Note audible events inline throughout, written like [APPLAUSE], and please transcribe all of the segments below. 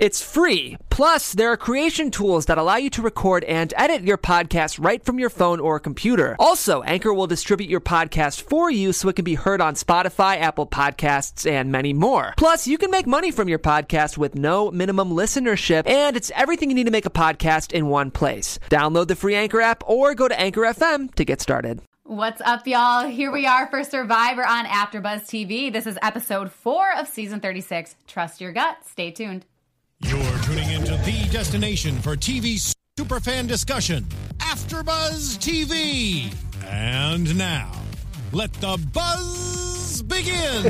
It's free. Plus, there are creation tools that allow you to record and edit your podcast right from your phone or computer. Also, Anchor will distribute your podcast for you so it can be heard on Spotify, Apple Podcasts, and many more. Plus, you can make money from your podcast with no minimum listenership, and it's everything you need to make a podcast in one place. Download the free Anchor app or go to Anchor FM to get started. What's up, y'all? Here we are for Survivor on AfterBuzz TV. This is episode four of season 36. Trust your gut. Stay tuned. You're tuning into the destination for TV superfan discussion, AfterBuzz TV. And now, let the buzz begin.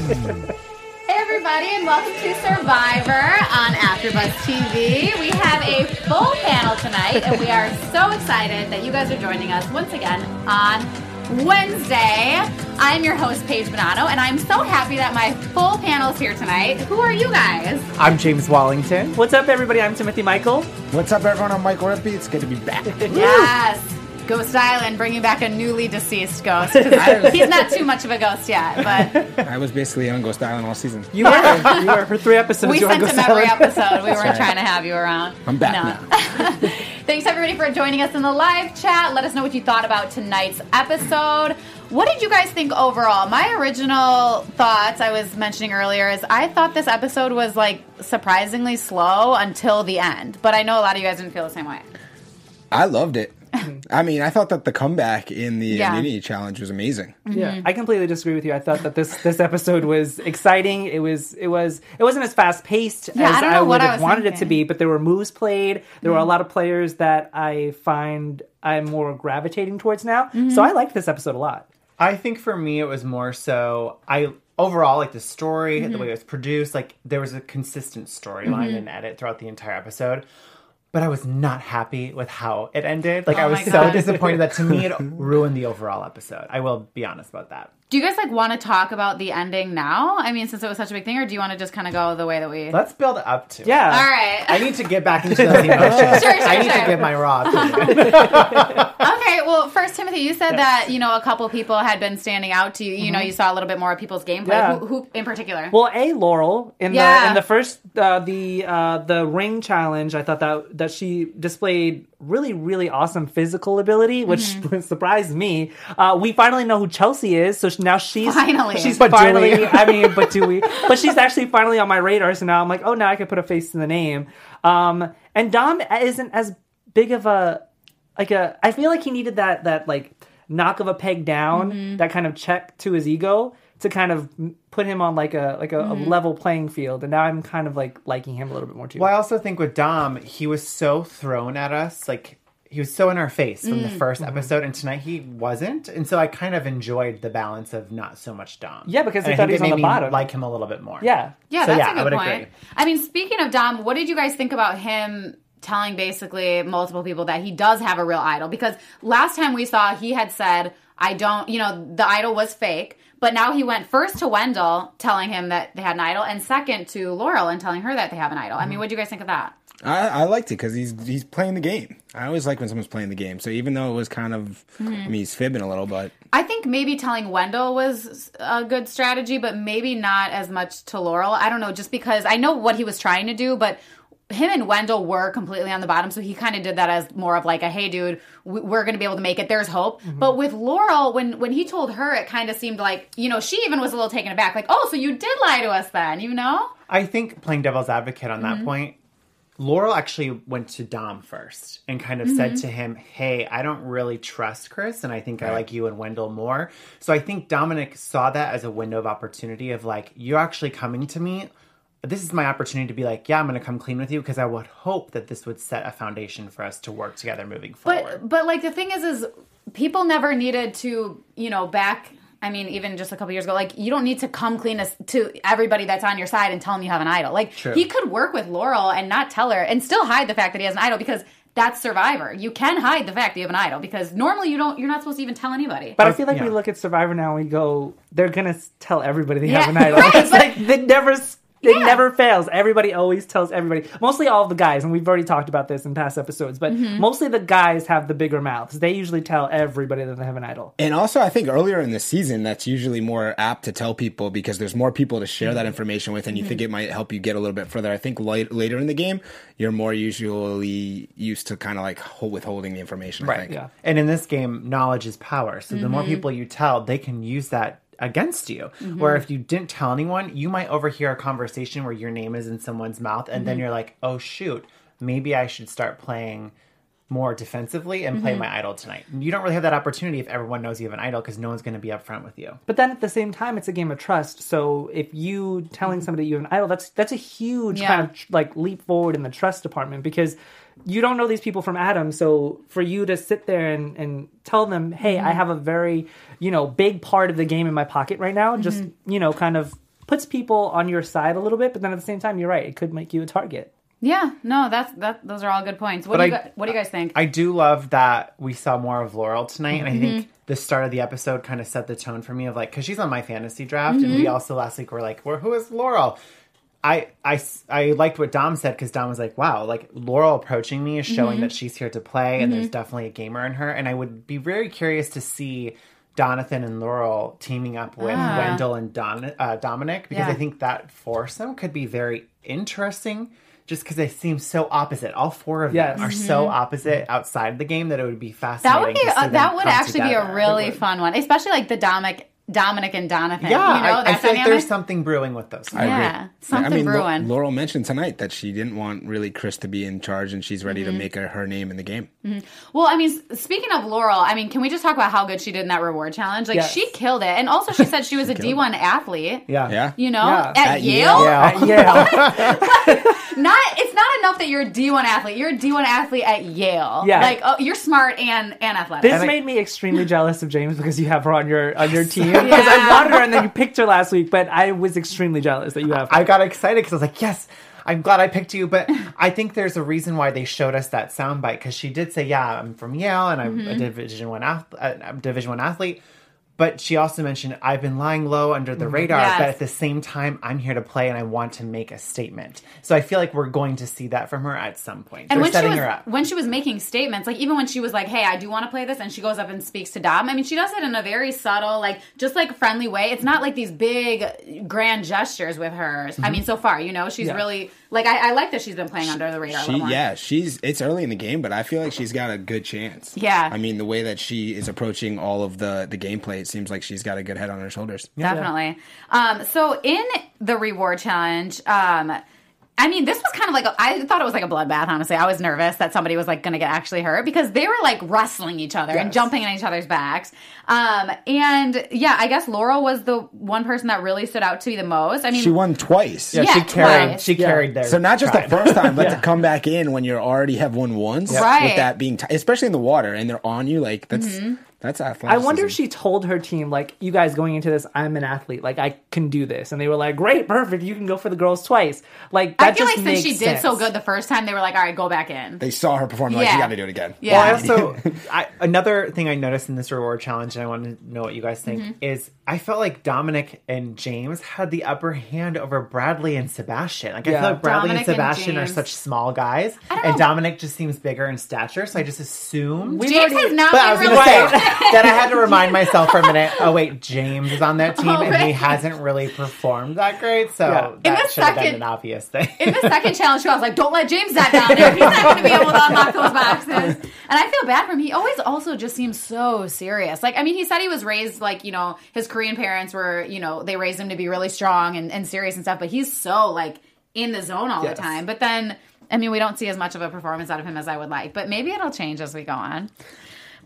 Hey, everybody, and welcome to Survivor on AfterBuzz TV. We have a full panel tonight, and we are so excited that you guys are joining us once again on Wednesday. I'm your host, Paige Bonanno, and I'm so happy that my full panel is here tonight. Who are you guys? I'm James Wallington. What's up, everybody? I'm Timothy Michael. What's up, everyone? I'm Michael Rippe. It's good to be back. [LAUGHS] Yes. Ghost Island, bringing back a newly deceased ghost. [LAUGHS] 'Cause He's not too much of a ghost yet, but I was basically on Ghost Island all season. You were. [LAUGHS] you were for three episodes. we you were sent on him Ghost every Island. episode. We weren't right. trying to have you around. I'm back No. Thanks everybody for joining us in the live chat. Let us know what you thought about tonight's episode. What did you guys think overall? My original thoughts I was mentioning earlier is I thought this episode was like surprisingly slow until the end, but I know a lot of you guys didn't feel the same way. I loved it. I mean, I thought that the comeback in the Yeah. immunity challenge was amazing. Yeah, mm-hmm. I completely disagree with you. I thought that this this episode was exciting. It was it was it wasn't as fast paced Yeah, as I don't know I would I have was wanted it to be. But there were moves played. There were a mm-hmm. lot of players that I find I'm more gravitating towards now. So mm-hmm. I liked this episode a lot. I think for me it was more so I overall like the story, Mm-hmm. the way it was produced, like there was a consistent storyline and edit throughout the entire episode. But I was not happy with how it ended. Like Oh I was so disappointed that to me it [LAUGHS] ruined the overall episode. I will be honest about that. Do you guys like want to talk about the ending now? I mean, since it was such a big thing, or do you want to just kind of go the way that we? Let's build up to it. Yeah. All right. I need to get back into those [LAUGHS] emotions. Sure, sure, I need sure. to get my raw. [LAUGHS] Okay, well, first, Timothy, you said that you know a couple people had been standing out to you. You know, you saw a little bit more of people's gameplay. Yeah. Who, who in particular? Well, a Laurel in Yeah. the in the first uh, the uh, the ring challenge, I thought that that she displayed really really awesome physical ability, which Mm-hmm. [LAUGHS] surprised me. Uh, we finally know who Chelsea is, so now she's Finally. she's But finally. [LAUGHS] I mean, but do we? But she's actually finally on my radar. So now I'm like, oh, now I can put a face to the name. Um, and Dom isn't as big of a like a. I feel like he needed that that like knock of a peg down, Mm-hmm. that kind of check to his ego to kind of put him on like a like a, Mm-hmm. a level playing field. And now I'm kind of like liking him a little bit more too. Well, I also think with Dom, he was so thrown at us, like he was so in our face from the Mm. first episode, and tonight he wasn't, and so I kind of enjoyed the balance of not so much Dom. Yeah, because And I I thought think he was on made the me bottom. like him a little bit more. yeah. yeah, so that's yeah, a I good would point. agree. I mean, speaking of Dom, what did you guys think about him? Telling basically multiple people that he does have a real idol because last time we saw he had said I don't you know the idol was fake but now he went first to Wendell telling him that they had an idol and second to Laurel and telling her that they have an idol. I mean, mm-hmm. what do you guys think of that? I, I liked it because he's he's playing the game. I always like when someone's playing the game. So even though it was kind of, I mm-hmm. mean, he's fibbing a little, but I think maybe telling Wendell was a good strategy, but maybe not as much to Laurel. I don't know, just because I know what he was trying to do, but him and Wendell were completely on the bottom, so he kind of did that as more of like a "Hey, dude, we- we're going to be able to make it. There's hope." But with Laurel, when when he told her, it kind of seemed like you know she even was a little taken aback, like, "Oh, so you did lie to us then?" You know? I think playing devil's advocate on that Mm-hmm. point, Laurel actually went to Dom first and kind of said Mm-hmm. to him, Hey, I don't really trust Chris, and I think I like you and Wendell more. So I think Dominic saw that as a window of opportunity of like, you're actually coming to me. This is my opportunity to be like, yeah, I'm going to come clean with you because I would hope that this would set a foundation for us to work together moving forward. But but like the thing is, is people never needed to you know back. I mean, even just a couple years ago, like you don't need to come clean as, to everybody that's on your side and tell them you have an idol. Like he could work with Laurel and not tell her and still hide the fact that he has an idol because that's Survivor. You can hide the fact that you have an idol because normally you don't. You're not supposed to even tell anybody. But I feel like yeah. we look at Survivor now and we go, they're gonna tell everybody they Yeah, have an idol. [LAUGHS] right, it's like they never s- It Yeah. never fails. Everybody always tells everybody. Mostly all the guys, and we've already talked about this in past episodes, but Mm-hmm. mostly the guys have the bigger mouths. They usually tell everybody that they have an idol. And also, I think earlier in the season, that's usually more apt to tell people because there's more people to share that information with, and you think it might help you get a little bit further. I think late, later in the game, you're more usually used to kind of like hold, withholding the information. I think. Yeah. And in this game, knowledge is power. So the Mm-hmm. more people you tell, they can use that against you. Where if you didn't tell anyone, you might overhear a conversation where your name is in someone's mouth, and Mm-hmm. then you're like, oh shoot, maybe I should start playing more defensively and Mm-hmm. play my idol tonight. You don't really have that opportunity if everyone knows you have an idol because no one's going to be upfront with you. But then at the same time, it's a game of trust. So if you telling somebody you have an idol, that's that's a huge Yeah. kind of like leap forward in the trust department because you don't know these people from Adam. So for you to sit there and, and tell them, hey, I have a very you know big part of the game in my pocket right now, just you know, kind of puts people on your side a little bit. But then at the same time, you're right; it could make you a target. Yeah, no, that's that. Those are all good points. What do you I- gu- What do you guys think? I do love that we saw more of Laurel tonight, and I Mm-hmm. think the start of the episode kind of set the tone for me of like because she's on my fantasy draft, and Mm-hmm. we also last week were like, well, who is Laurel? I, I, I liked what Dom said because Dom was like, wow, like Laurel approaching me is showing Mm-hmm. that she's here to play and there's definitely a gamer in her. And I would be very curious to see Donathan and Laurel teaming up with Ah. Wendell and Don, uh, Dominic because Yeah. I think that foursome could be very interesting just because they seem so opposite. All four of Yes. them are so opposite outside the game that it would be Mm-hmm. That fascinating. would be to see uh, them that would come actually be a really fun one, especially like the Dominic, Dominic and Donathan. yeah. you know I, I that feel like there's something brewing with those. I agree. Yeah, something I mean, Lau- brewing. Laurel mentioned tonight that she didn't want really Chris to be in charge, and she's ready Mm-hmm. to make her, her name in the game. Well, I mean, speaking of Laurel, I mean, can we just talk about how good she did in that reward challenge? Like, Yes. she killed it, and also she said she was a D one athlete. Yeah. Yeah, You know, Yeah. at, At Yale, Yale. Yeah. Yeah, [LAUGHS] not it's not enough that you're a D one athlete. You're a D one athlete at Yale. Yeah. like oh, you're smart and and athletic. this I- made me extremely jealous of James because you have her on your on your team. Because I wanted her, and then you picked her last week. But I was extremely jealous that you have her. I got excited because I was like, yes, I'm glad I picked you. But I think there's a reason why they showed us that soundbite because she did say, yeah, I'm from Yale and I'm Mm-hmm. a Division One ath- uh, Division One athlete. But she also mentioned I've been lying low under the radar, Mm-hmm. Yes. but at the same time, I'm here to play and I want to make a statement. So I feel like we're going to see that from her at some point. and They're when she was her up. when she was making statements, like even when she was like, "Hey, I do want to play this," and she goes up and speaks to Dom. I mean, she does it in a very subtle, like just like friendly way. It's not like these big grand gestures with her. I mean, so far, you know, she's Yeah. really like I, I like that she's been playing under the radar. She, little more. yeah, she's. It's early in the game, but I feel like she's got a good chance. Yeah. I mean, the way that she is approaching all of the the gameplay, it seems like she's got a good head on her shoulders. Definitely. Um, so in the reward challenge, um, I mean, this was kind of like a, I thought it was like a bloodbath. Honestly, I was nervous that somebody was like going to get actually hurt because they were like wrestling each other and jumping on each other's backs. Um, and yeah, I guess Laurel was the one person that really stood out to me the most. I mean, She won twice. yeah, yeah, she carried. twice. She Yeah. carried their. So not just tribe. the first time, but [LAUGHS] Yeah. to come back in when you already have won once, Right. With that being, t- especially in the water, and they're on you, like that's Mm-hmm. That's I wonder if she told her team, like, you guys going into this, I'm an athlete, like I can do this, and they were like, great, perfect, you can go for the girls twice. Like that I feel just like since makes she did so good the first time, they were like, all right, go back in. they saw her perform, like Yeah. you got to do it again. Yeah. Well, I also [LAUGHS] I, another thing I noticed in this reward challenge, and I want to know what you guys think, Mm-hmm. is I felt like Dominic and James had the upper hand over Bradley and Sebastian. Like I Yeah. feel like Bradley Dominic and and Sebastian are such small guys, don't and know. Dominic just seems bigger in stature. So I just assumed. James has not But I been was really [LAUGHS] [LAUGHS] gonna that I had to remind myself for a minute. Oh wait, James is on that team, Oh, and he hasn't really performed that great. So Yeah. In that the should have been an obvious thing. in the second challenge, I was like, "Don't let James that down there. He's not going to be able to unlock those boxes." And I feel bad for him. He always also just seems so serious. Like, I mean, he said he was raised like you know his Korean parents were you know they raised him to be really strong and, and serious and stuff. But he's so like in the zone all Yes. the time. But then, I mean, we don't see as much of a performance out of him as I would like. But maybe it'll change as we go on.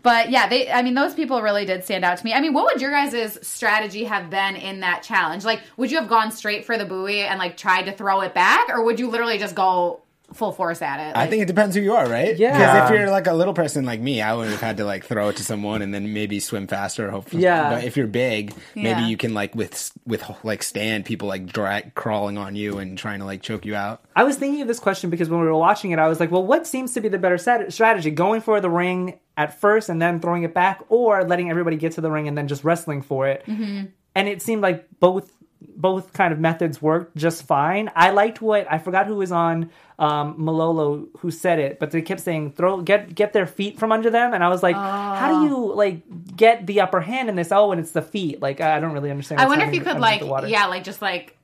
But yeah, they I mean those people really did stand out to me. I mean, what would your guys' strategy have been in that challenge? Like, would you have gone straight for the buoy and like tried to throw it back or would you literally just go full force at it? I think it depends who you are, right? Yeah. Because if you're like a little person like me, I would have had to like throw it to someone and then maybe swim faster. Hopefully, Yeah. But if you're big, maybe Yeah. you can like with with like stand people like drag crawling on you and trying to like choke you out. I was thinking of this question because when we were watching it, I was like, well, what seems to be the better stat- strategy? Going for the ring at first and then throwing it back, or letting everybody get to the ring and then just wrestling for it? Mm-hmm. And it seemed like both both kind of methods worked just fine. I liked what I forgot who was on um, Malolo who said it, but they kept saying throw get get their feet from under them, and I was like, how do you like get the upper hand in this? Oh, and it's the feet. Like I don't really understand. I wonder if you could like, underneath the water. yeah, like just like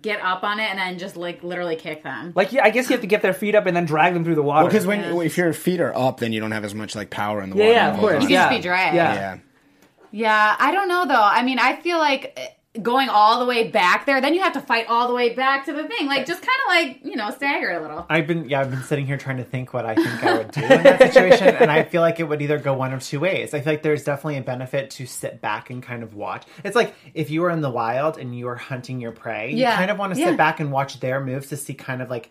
get up on it and then just like literally kick them. Like yeah, I guess you have to get their feet up and then drag them through the water. Well, because when if your feet are up, then you don't have as much like power in the yeah, water. yeah, of course, You can yeah, just be dragged. Yeah. Yeah. Yeah, I don't know though. I mean, I feel like going all the way back there, then you have to fight all the way back to the thing. Like just kind of like you know stagger a little. I've been yeah, I've been sitting here trying to think what I think I would do in that situation, and I feel like it would either go one of two ways. I feel like there's definitely a benefit to sit back and kind of watch. It's like if you were in the wild and you were hunting your prey, Yeah. you kind of want to Yeah. sit back and watch their moves to see kind of like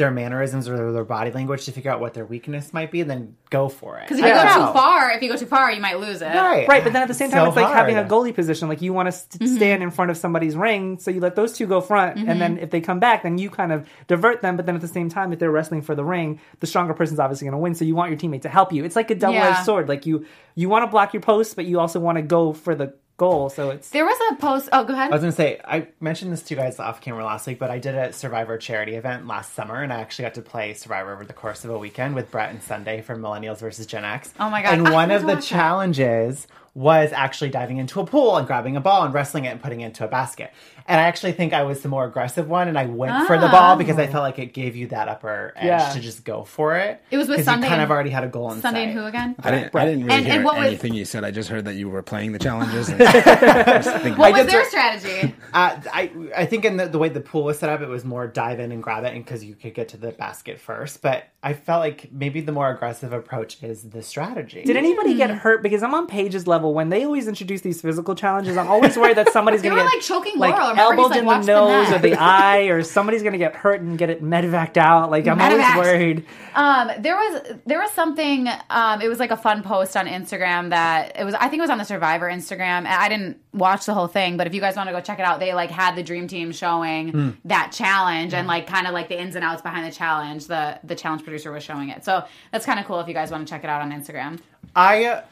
their mannerisms or their body language to figure out what their weakness might be, and then go for it. Because if you Yeah. go too far, if you go too far, you might lose it. right, Right, but then at the same time, So it's like having a goalie position. Like you want to st- Mm-hmm. stand in front of somebody's ring, so you let those two go front, and then if they come back, then you kind of divert them. But then at the same time, if they're wrestling for the ring, the stronger person's obviously going to win. So you want your teammate to help you. It's like a double edged Yeah. sword. Like you you want to block your post, but you also want to go for the goal. So it's There was a post. Oh, go ahead. I was gonna say I mentioned this to you guys off camera last week, but I did a Survivor charity event last summer, and I actually got to play Survivor over the course of a weekend with Brett and Sunday from Millennials versus Gen X. Oh my God, And I one of the challenges that. Challenges was actually diving into a pool and grabbing a ball and wrestling it and putting it into a basket. And I actually think I was the more aggressive one, and I went for the Ah. ball because I felt like it gave you that upper edge Yeah. to just go for it. It was with Sunday You kind and- of already had a goal in Sunday and who again? I didn't. I didn't really And- and hear what was- anything you said. I just heard that you were playing the challenges. [LAUGHS] And just What was did their strategy? [LAUGHS] Uh, I I think in the, the way the pool was set up, it was more dive in and grab it, because you could get to the basket first. But I felt like maybe the more aggressive approach is the strategy. Did anybody Hmm. get hurt? Because I'm on Paige's level. When they always introduce these physical challenges, I'm always worried that somebody's [LAUGHS] going to get like, choking like Laurel. Elbowed like, in "Watch the the nose or the [LAUGHS] eye, or somebody's going to get hurt and get it medevaced out. Like I'm Medevac. always worried. Um, there was there was something. Um, it was like a fun post on Instagram that it was. I think it was on the Survivor Instagram. I didn't watch the whole thing, but if you guys want to go check it out, they like had the Dream Team showing that challenge and like kind of like the ins and outs behind the challenge. The the challenge producer was showing it, so that's kind of cool if you guys want to check it out on Instagram. I, uh,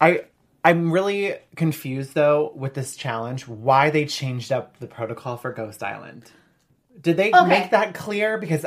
I, I'm really confused though with this challenge. Why they changed up the protocol for Ghost Island? Did they Okay. make that clear? Because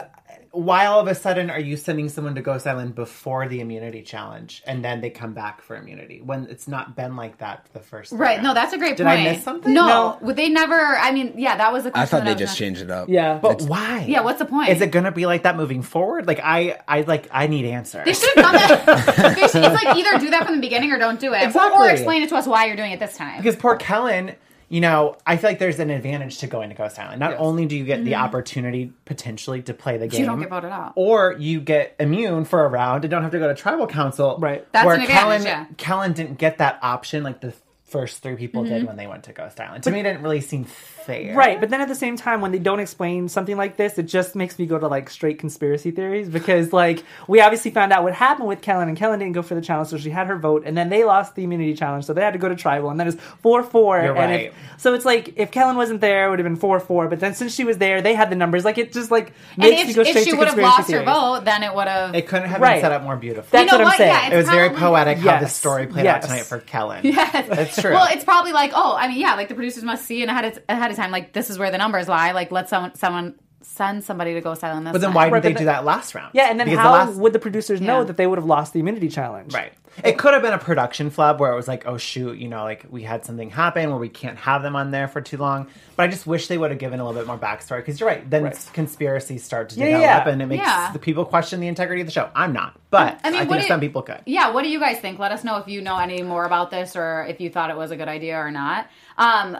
why all of a sudden are you sending someone to Ghost Island before the immunity challenge and then they come back for immunity when it's not been like that the first time Right? around? No, that's a great Did point. I miss something? No, would they never. I mean, yeah, that was the. I thought they was just gonna- changed it up. Yeah. But why? Yeah, what's the point? Is it going to be like that moving forward? Like I, I like I need answers. They should have done that. [LAUGHS] They should- it's like either do that from the beginning or don't do it, or, or Exactly. explain it to us why you're doing it this time. because poor Kellyn, you know, I feel like there's an advantage to going to Ghost Island. Not only do you get the opportunity potentially to play the game, Mm-hmm. you don't get voted out. or you get immune for a round and don't have to go to tribal council. Right. That's where an advantage, Kellyn, yeah. Kellyn didn't get that option like the first three people Mm-hmm. did when they went to Ghost Island. To me, it didn't really seem fair. Right, but then at the same time, when they don't explain something like this, it just makes me go to like straight conspiracy theories because, like, we obviously found out what happened with Kellyn, and Kellyn didn't go for the challenge, so she had her vote, and then they lost the immunity challenge, so they had to go to tribal, and that is four four. You're and right. if, so it's like if Kellyn wasn't there, it would have been four four. But then since she was there, they had the numbers. Like it just like And makes me if, go if straight she would have conspiracy lost her vote, then it would have. It couldn't have Right. been set up more beautifully. That's You what know I'm what? saying. Yeah, it was very probably- poetic how the Yes. story played out tonight for Kellyn. Yes. That's true. Well, it's probably like, oh, I mean, yeah, like the producers must see and ahead of, ahead of time, like this is where the numbers lie. Like let someone someone send somebody to Ghost Island. This But then time. why didn't Right, they but do that last round? Yeah, and then Because the how last- would the producers know Yeah. that they would have lost the immunity challenge? Right. It could have been a production flub where it was like, oh shoot, you know, like we had something happen where we can't have them on there for too long. But I just wish they would have given a little bit more backstory because you're right. Then Right. conspiracies start to Yeah, develop yeah. and it makes Yeah. the people question the integrity of the show. I'm not, but I, I mean, think what do- some people could. Yeah, what do you guys think? Let us know if you know any more about this or if you thought it was a good idea or not. Um,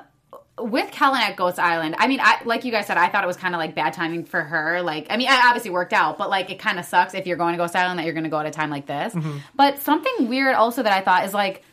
with Kellyn at Ghost Island, I mean, I like you guys said, I thought it was kind of like bad timing for her. Like, I mean, it obviously worked out, but like, it kind of sucks if you're going to Ghost Island that you're going to go at a time like this. Mm-hmm. But something weird also that I thought is like,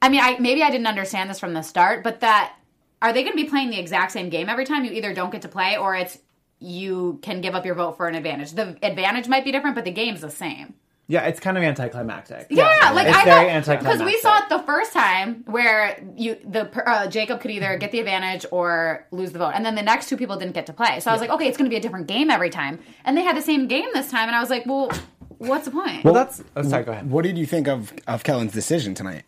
I mean, I maybe I didn't understand this from the start, but that are they going to be playing the exact same game every time? You either don't get to play or it's you can give up your vote for an advantage. The advantage might be different, but the game's the same. Yeah, it's kind of anticlimactic. Yeah, like it's I very thought anticlimactic. because we saw it the first time where you the uh, Jacob could either get the advantage or lose the vote, and then the next two people didn't get to play. So I was like, okay, it's going to be a different game every time, and they had the same game this time, and I was like, well, what's the point? Well, that's. Oh, sorry. Go ahead. What did you think of of Kellyn's decision tonight?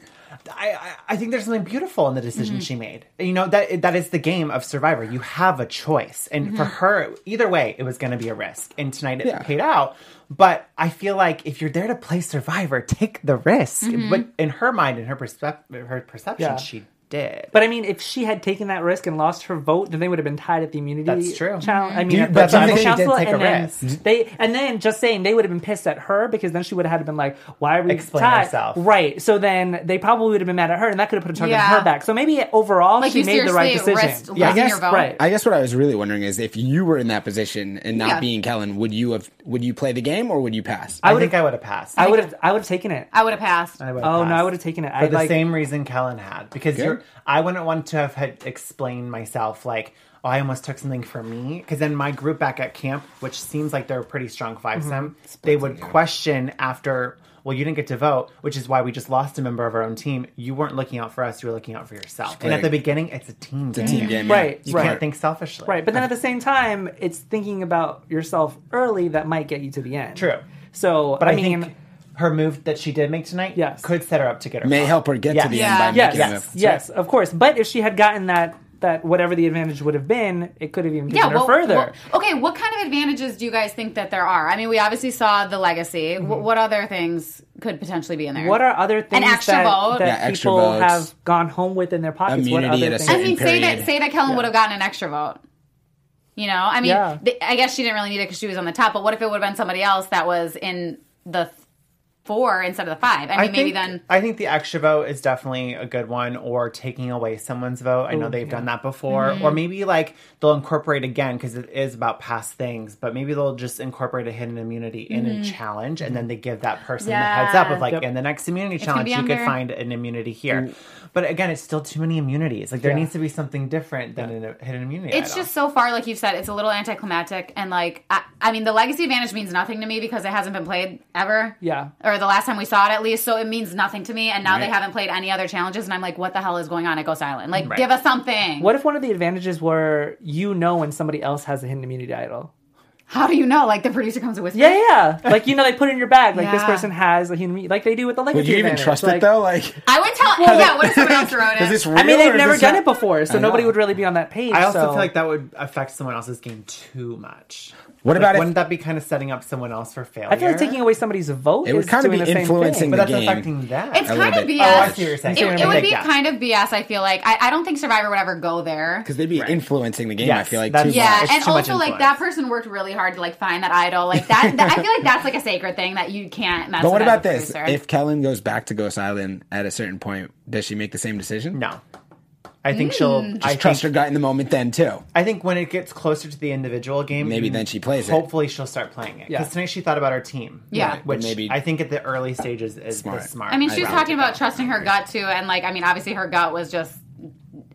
I, I- I think there's something beautiful in the decision she made. You know that that is the game of Survivor. You have a choice, and for her, either way, it was going to be a risk. And tonight it Yeah. paid out. But I feel like if you're there to play Survivor, take the risk. Mm-hmm. But in her mind, in her perspective, her perception, Yeah. she did. But I mean, if she had taken that risk and lost her vote, then they would have been tied at the immunity. That's true. Challenge. I mean, you- at but the I she did take a and then risk. They and then just saying they would have been pissed at her because then she would have had to been like, "Why are we Explain tied?" herself. Right. So then they probably would have been mad at her, and that could have put a target Yeah. on her back. So maybe overall Like she you made the right decision. risked Yeah, I guess- Right. I guess what I was really wondering is if you were in that position and not Yeah. being Kellyn, would you have would you play the game or would you pass? I, would've- think I would have passed. I would have. I would have taken it. I would have passed. I would've Oh no, I would have taken it. for I the like. same reason Kellyn had because Good. you're I wouldn't want to have had explained myself like oh I almost took something for me because then my group back at camp which seems like they're a pretty strong five Mm-hmm. some they would question after well you didn't get to vote which is why we just lost a member of our own team you weren't looking out for us you were looking out for yourself and at the beginning it's a team game A Team game, yeah. Right, you right. can't think selfishly Right, but then at the same time, it's thinking about yourself early that might get you to the end. True. So, but I, mean, think her move that she did make tonight Yes. could set her up to get her May vote. help her get Yes. to the Yeah. end by yes, making yes, the yes, of course. But if she had gotten that that whatever the advantage would have been, it could have even taken her well, further. well, okay, what kind of advantages do you guys think that there are? I mean, we obviously saw the legacy. Wh- What other things could potentially be in there? Mm-hmm. what are other things extra that, vote? that Yeah, extra people votes. have gone home with in their pockets? what other at a things? I mean, say that say that Kellyn would have gotten an extra vote. You know, I mean, Yeah. th- I guess she didn't really need it because she was on the top. But what if it would have been somebody else that was in the th- four instead of the five? I mean, maybe think, then. I think the extra vote is definitely a good one, or taking away someone's vote. I know they've done that before, Mm-hmm. or maybe like they'll incorporate again because it is about past things. But maybe they'll just incorporate a hidden immunity in a challenge, and then they give that person the heads up of like Yep. in the next immunity gonna challenge be you could find an immunity here. But again, it's still too many immunities. Like there Yeah. needs to be something different than a hidden immunity. It's item. just so far, like you've said, it's a little anticlimactic, and like I, I mean, the legacy advantage means nothing to me because it hasn't been played ever. Yeah. or the last time we saw it, at least, so it means nothing to me. And now they haven't played any other challenges, and I'm like, what the hell is going on at Ghost Island? Like, Right. give us something. What if one of the advantages were you know when somebody else has a hidden immunity idol? How do you know? Like the producer comes with Yeah, yeah. yeah. like you know, they put it in your bag. Like this Yeah. person has a hidden immunity, like they do with the legacy. Would you even advantage. trust Like, it though? Like, I would tell. yeah, what if someone else wrote is [LAUGHS] it? this real I mean, or they've is never this done not- it before, so I know. nobody would really be on that page. I also so- feel like that would affect someone else's game too much. What Like, about if- wouldn't that be kind of setting up someone else for failure? I feel like taking away somebody's vote. It would is kind of be the same influencing thing. But the that's game. affecting that. It's kind of bit. BS. Oh, I see what you're saying. It, So you're it would be that. kind of BS. I feel like I, I don't think Survivor would ever go there. because they'd be influencing the game. I feel like that's- too Yeah, much. It's and too much also like that person worked really hard to like find that idol. Like that, that- I feel like that's like a sacred thing that you can't mess with. But what with about this? producer. If Kellyn goes back to Ghost Island at a certain point, does she make the same decision? No. I think she'll. Hmm. I Just trust think, her gut in the moment then too. I think when it gets closer to the individual game, Maybe then she plays it. Hopefully, she'll start playing it. Because Yeah. tonight she thought about her team. Yeah. Right, which maybe- I think at the early stages is Smart. the smart. I mean, she was talking about trusting her gut too, and like, I mean, obviously her gut was just,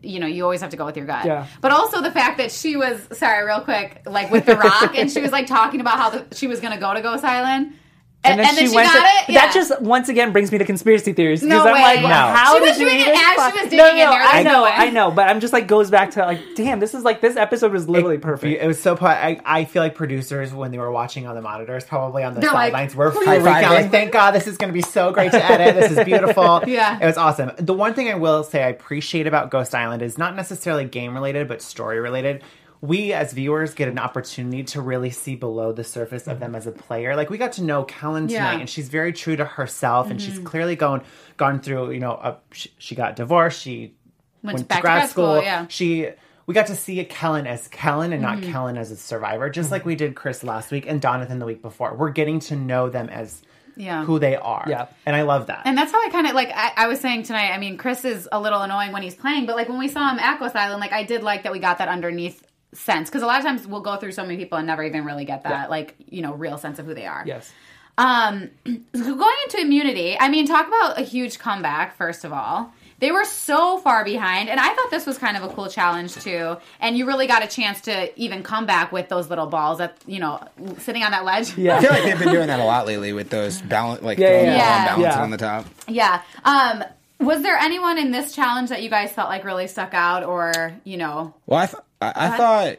you know, you always have to go with your gut. Yeah. But also the fact that she was, sorry, real quick, like with The Rock, and she was like talking about how the, she was going to go to Ghost Island, and, and then, she, went got to, it. Yeah. That just once again brings me to conspiracy theories. No because I'm way. like, No. how She was did you doing it even as she find- was no, digging in no, there. I There's no know. I know, but I'm just like goes back to like, damn, this is like this episode was literally perfect. It was so. pu- I, I feel like producers when they were watching on the monitors, probably on the They're like, sidelines, were freaking out. Like, thank God, this is going to be so great to edit. This is [LAUGHS] beautiful. Yeah. it was awesome. The one thing I will say I appreciate about Ghost Island is not necessarily game related, but story related. We as viewers get an opportunity to really see below the surface of them mm-hmm. as a player. Like we got to know Kellyn tonight, Yeah. and she's very true to herself, and she's mm-hmm. clearly gone gone through. You know, a, she, she got divorced. She Went back to grad school, yeah. she we got to see Kellyn as Kellyn and Mm-hmm. not Kellyn as a survivor, just mm-hmm. like we did Chris last week and Donathan the week before. We're getting to know them as Yeah. who they are. Yeah. And I love that. And that's how I kind of like. I, I was saying tonight. I mean, Chris is a little annoying when he's playing, but like when we saw him at Ghost Island, like I did like that we got that underneath sense because a lot of times we'll go through so many people and never even really get that like you know real sense of who they are. yes. Um, [CLEARS THROAT] going into immunity, I mean, talk about a huge comeback. First of all, they were so far behind, and I thought this was kind of a cool challenge too. And you really got a chance to even come back with those little balls that you know sitting on that ledge. Yeah. I feel like they've been doing that a lot lately with those balance, like Yeah, throwing yeah, the yeah. balancing Yeah. on the top. Yeah. Um, was there anyone in this challenge that you guys felt like really stuck out, or you know? Well, I, th- I, I thought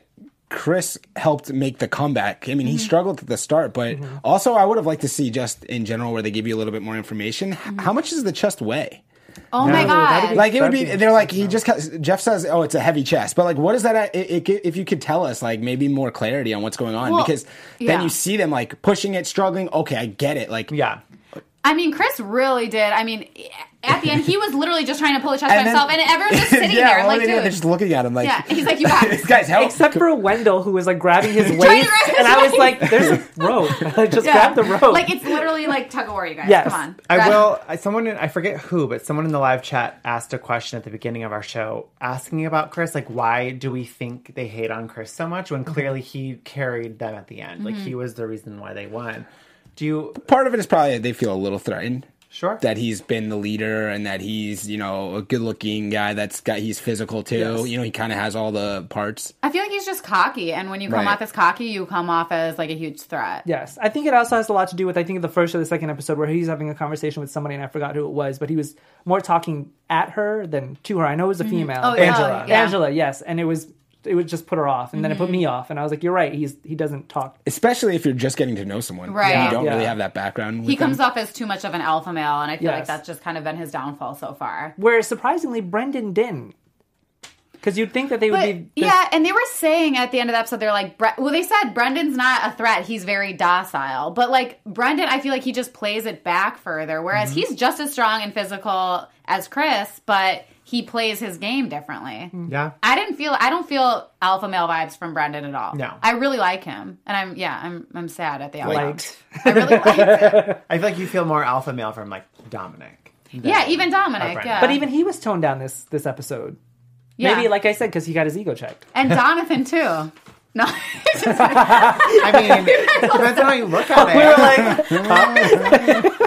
Chris helped make the comeback. I mean, Mm-hmm. he struggled at the start, but also I would have liked to see just in general where they give you a little bit more information. Mm-hmm. How much does the chest weigh? Oh my god! be- Like it would be, be they're like he just Jeff says, "Oh, it's a heavy chest," but like, what is that? It, it, if you could tell us, like maybe more clarity on what's going on, Well, because yeah. then you see them like pushing it, struggling. Okay, I get it. Like, Yeah. I mean, Chris really did. I mean, at the end, he was literally just trying to pull a chest by then- himself, and everyone's just [LAUGHS] sitting yeah, there. what like, are they doing? dude. They're just looking at him like, yeah, he's like, you [LAUGHS] got this guy's help. Except for Wendell, who was like grabbing his [LAUGHS] Trying waist, grab his and I was waist. like, "There's a rope. Just Yeah. grab the rope." Like it's literally like tug of war, you guys. Yes. Come on. I will. I- Someone, in- I forget who, but someone in the live chat asked a question at the beginning of our show, asking about Chris. Like, why do we think they hate on Chris so much when clearly he carried them at the end? Like, Mm-hmm. he was the reason why they won. Do you? Part of it is probably they feel a little threatened. Sure. That he's been the leader and that he's, you know, a good looking guy that's got, he's physical too. Yes. You know, he kind of has all the parts. I feel like he's just cocky, and when you come Right. off as cocky, you come off as like a huge threat. Yes, I think it also has a lot to do with I think the first or the second episode where he's having a conversation with somebody and I forgot who it was, but he was more talking at her than to her. I know it was a mm-hmm. female, Oh. Angela. Yeah. Angela, yes, and it was it would just put her off, and then it put me off, and I was like, "You're right. He's he doesn't talk." Especially if you're just getting to know someone. Right. And you don't Yeah. really have that background. He with comes them. off as too much of an alpha male, and I feel like Yes. that's just kind of been his downfall so far. Where surprisingly, Brendan didn't, because you'd think that they would But be. this- yeah, and they were saying at the end of the episode, they're like, Bre- well, they said Brendan's not a threat; he's very docile. But like Brendan, I feel like he just plays it back further. Whereas Mm-hmm. he's just as strong and physical as Chris, but he plays his game differently. Mm-hmm. Yeah. I didn't feel I don't feel alpha male vibes from Brendan at all. No. I really like him, and I'm yeah, I'm I'm sad at the outcome. I really like it. [LAUGHS] I feel like you feel more alpha male from like Dominic. Yeah, even Dominic. Yeah, But even he was toned down this this episode. yeah. Maybe, like I said, because he got his ego checked. and [LAUGHS] Jonathan too. No, I [LAUGHS] mean, depends on how you look at it. We were like,